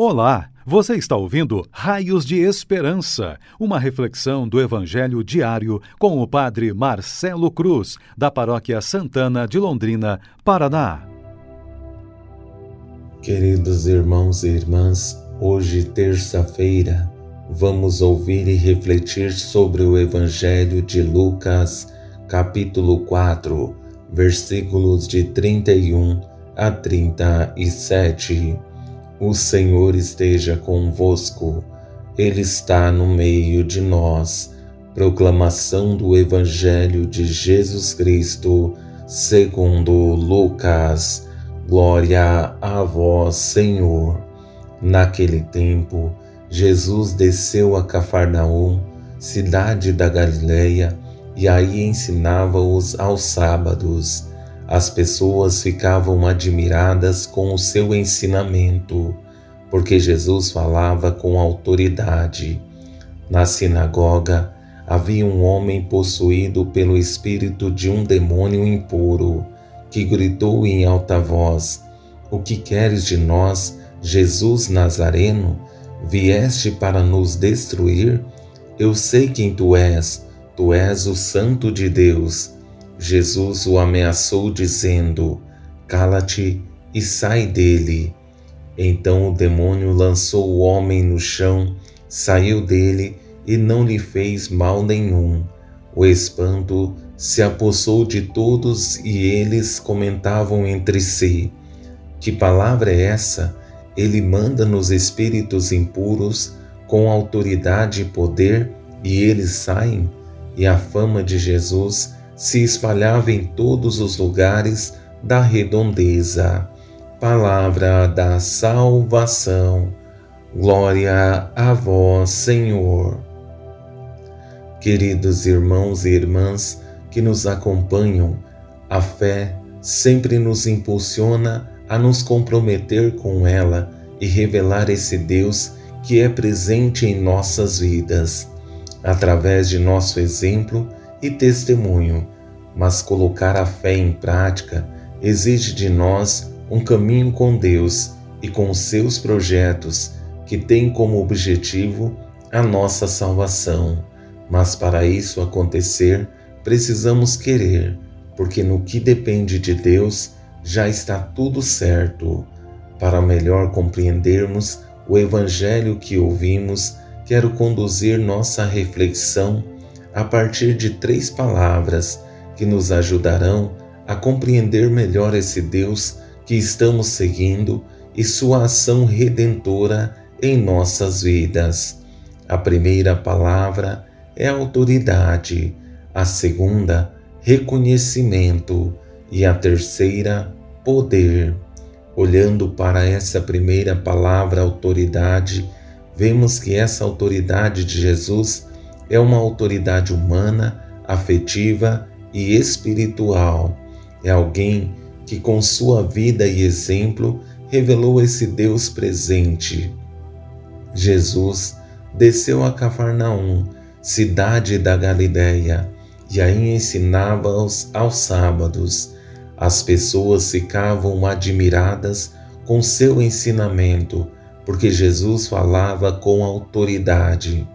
Olá, você está ouvindo Raios de Esperança, uma reflexão do Evangelho diário com o Padre Marcelo Cruz, da Paróquia Santana de Londrina, Paraná. Queridos irmãos e irmãs, hoje, terça-feira, vamos ouvir e refletir sobre o Evangelho de Lucas, capítulo 4, versículos de 31 a 37. O Senhor esteja convosco, Ele está no meio de nós. Proclamação do Evangelho de Jesus Cristo, segundo Lucas. Glória a vós, Senhor. Naquele tempo, Jesus desceu a Cafarnaum, cidade da Galileia, e aí ensinava-os aos sábados. As pessoas ficavam admiradas com o seu ensinamento, porque Jesus falava com autoridade. Na sinagoga havia um homem possuído pelo espírito de um demônio impuro, que gritou em alta voz: O que queres de nós, Jesus Nazareno? Vieste para nos destruir? Eu sei quem tu és, tu és o Santo de Deus. Jesus o ameaçou, dizendo: Cala-te e sai dele. Então o demônio lançou o homem no chão, saiu dele e não lhe fez mal nenhum. O espanto se apossou de todos e eles comentavam entre si: Que palavra é essa? Ele manda nos espíritos impuros com autoridade e poder e eles saem? E a fama de Jesus se espalhava em todos os lugares da redondeza. Palavra da salvação. Glória a vós, Senhor. Queridos irmãos e irmãs que nos acompanham, a fé sempre nos impulsiona a nos comprometer com ela e revelar esse Deus que é presente em nossas vidas. Através de nosso exemplo, e testemunho, mas colocar a fé em prática exige de nós um caminho com Deus e com os seus projetos que têm como objetivo a nossa salvação. Mas para isso acontecer, precisamos querer, porque no que depende de Deus já está tudo certo. Para melhor compreendermos o Evangelho que ouvimos, quero conduzir nossa reflexão a partir de três palavras que nos ajudarão a compreender melhor esse Deus que estamos seguindo e sua ação redentora em nossas vidas. A primeira palavra é autoridade, a segunda, reconhecimento e a terceira, poder. Olhando para essa primeira palavra, autoridade, vemos que essa autoridade de Jesus é uma autoridade humana, afetiva e espiritual. É alguém que, com sua vida e exemplo, revelou esse Deus presente. Jesus desceu a Cafarnaum, cidade da Galiléia, e aí ensinava aos, aos sábados. As pessoas ficavam admiradas com seu ensinamento, porque Jesus falava com autoridade.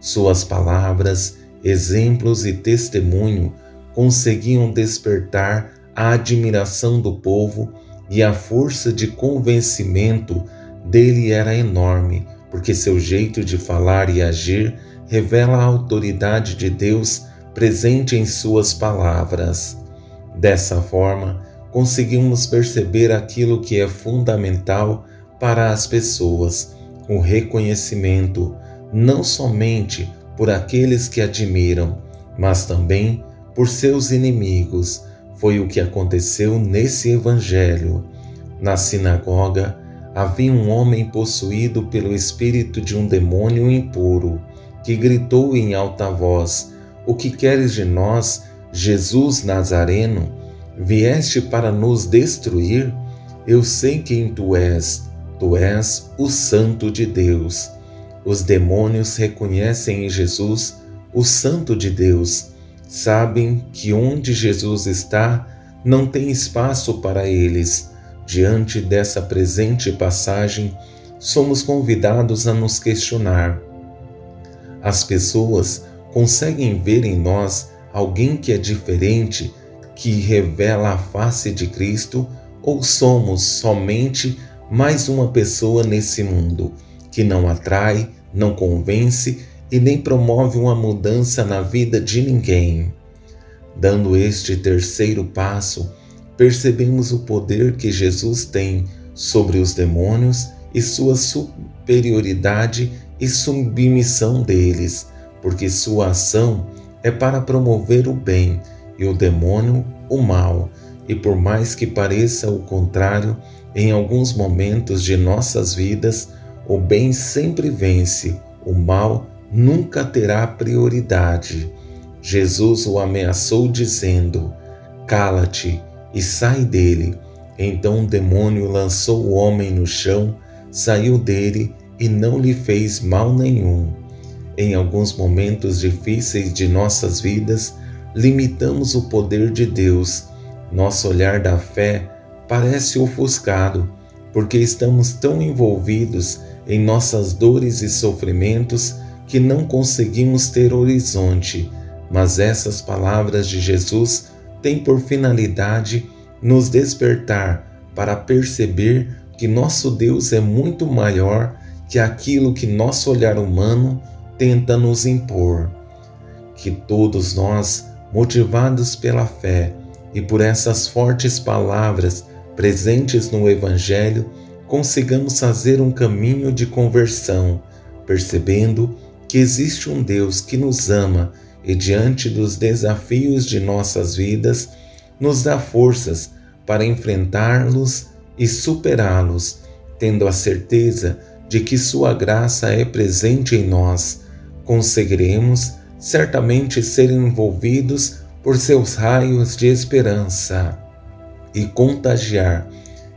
Suas palavras, exemplos e testemunho conseguiam despertar a admiração do povo e a força de convencimento dele era enorme, porque seu jeito de falar e agir revela a autoridade de Deus presente em suas palavras. Dessa forma, conseguimos perceber aquilo que é fundamental para as pessoas: o reconhecimento não somente por aqueles que admiram, mas também por seus inimigos. Foi o que aconteceu nesse evangelho. Na sinagoga havia um homem possuído pelo espírito de um demônio impuro, que gritou em alta voz: O que queres de nós, Jesus Nazareno? Vieste para nos destruir? Eu sei quem tu és. Tu és o Santo de Deus. Os demônios reconhecem em Jesus o Santo de Deus, sabem que onde Jesus está não tem espaço para eles. Diante dessa presente passagem, somos convidados a nos questionar. As pessoas conseguem ver em nós alguém que é diferente, que revela a face de Cristo, ou somos somente mais uma pessoa nesse mundo que não atrai, não convence e nem promove uma mudança na vida de ninguém? Dando este terceiro passo, percebemos o poder que Jesus tem sobre os demônios e sua superioridade e submissão deles, porque sua ação é para promover o bem e o demônio o mal. E por mais que pareça o contrário, em alguns momentos de nossas vidas, o bem sempre vence, o mal nunca terá prioridade. Jesus o ameaçou, dizendo: Cala-te e sai dele. Então o demônio lançou o homem no chão, saiu dele e não lhe fez mal nenhum. Em alguns momentos difíceis de nossas vidas, limitamos o poder de Deus. Nosso olhar da fé parece ofuscado, porque estamos tão envolvidos em nossas dores e sofrimentos que não conseguimos ter horizonte mas essas palavras de Jesus têm por finalidade nos despertar para perceber que nosso Deus é muito maior que aquilo que nosso olhar humano tenta nos impor. Que todos nós, motivados pela fé e por essas fortes palavras presentes no Evangelho, consigamos fazer um caminho de conversão, percebendo que existe um Deus que nos ama e diante dos desafios de nossas vidas, nos dá forças para enfrentá-los e superá-los, tendo a certeza de que Sua graça é presente em nós. Conseguiremos certamente ser envolvidos por seus raios de esperança e contagiar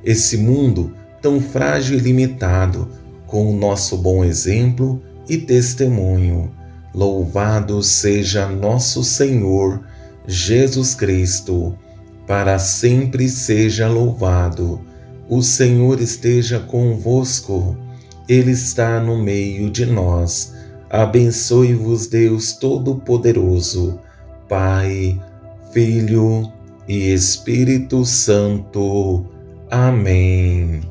esse mundo tão frágil e limitado com o nosso bom exemplo e testemunho. Louvado seja nosso Senhor Jesus Cristo, para sempre seja louvado. O Senhor esteja convosco, Ele está no meio de nós. Abençoe-vos, Deus Todo-Poderoso, Pai, Filho e Espírito Santo. Amém.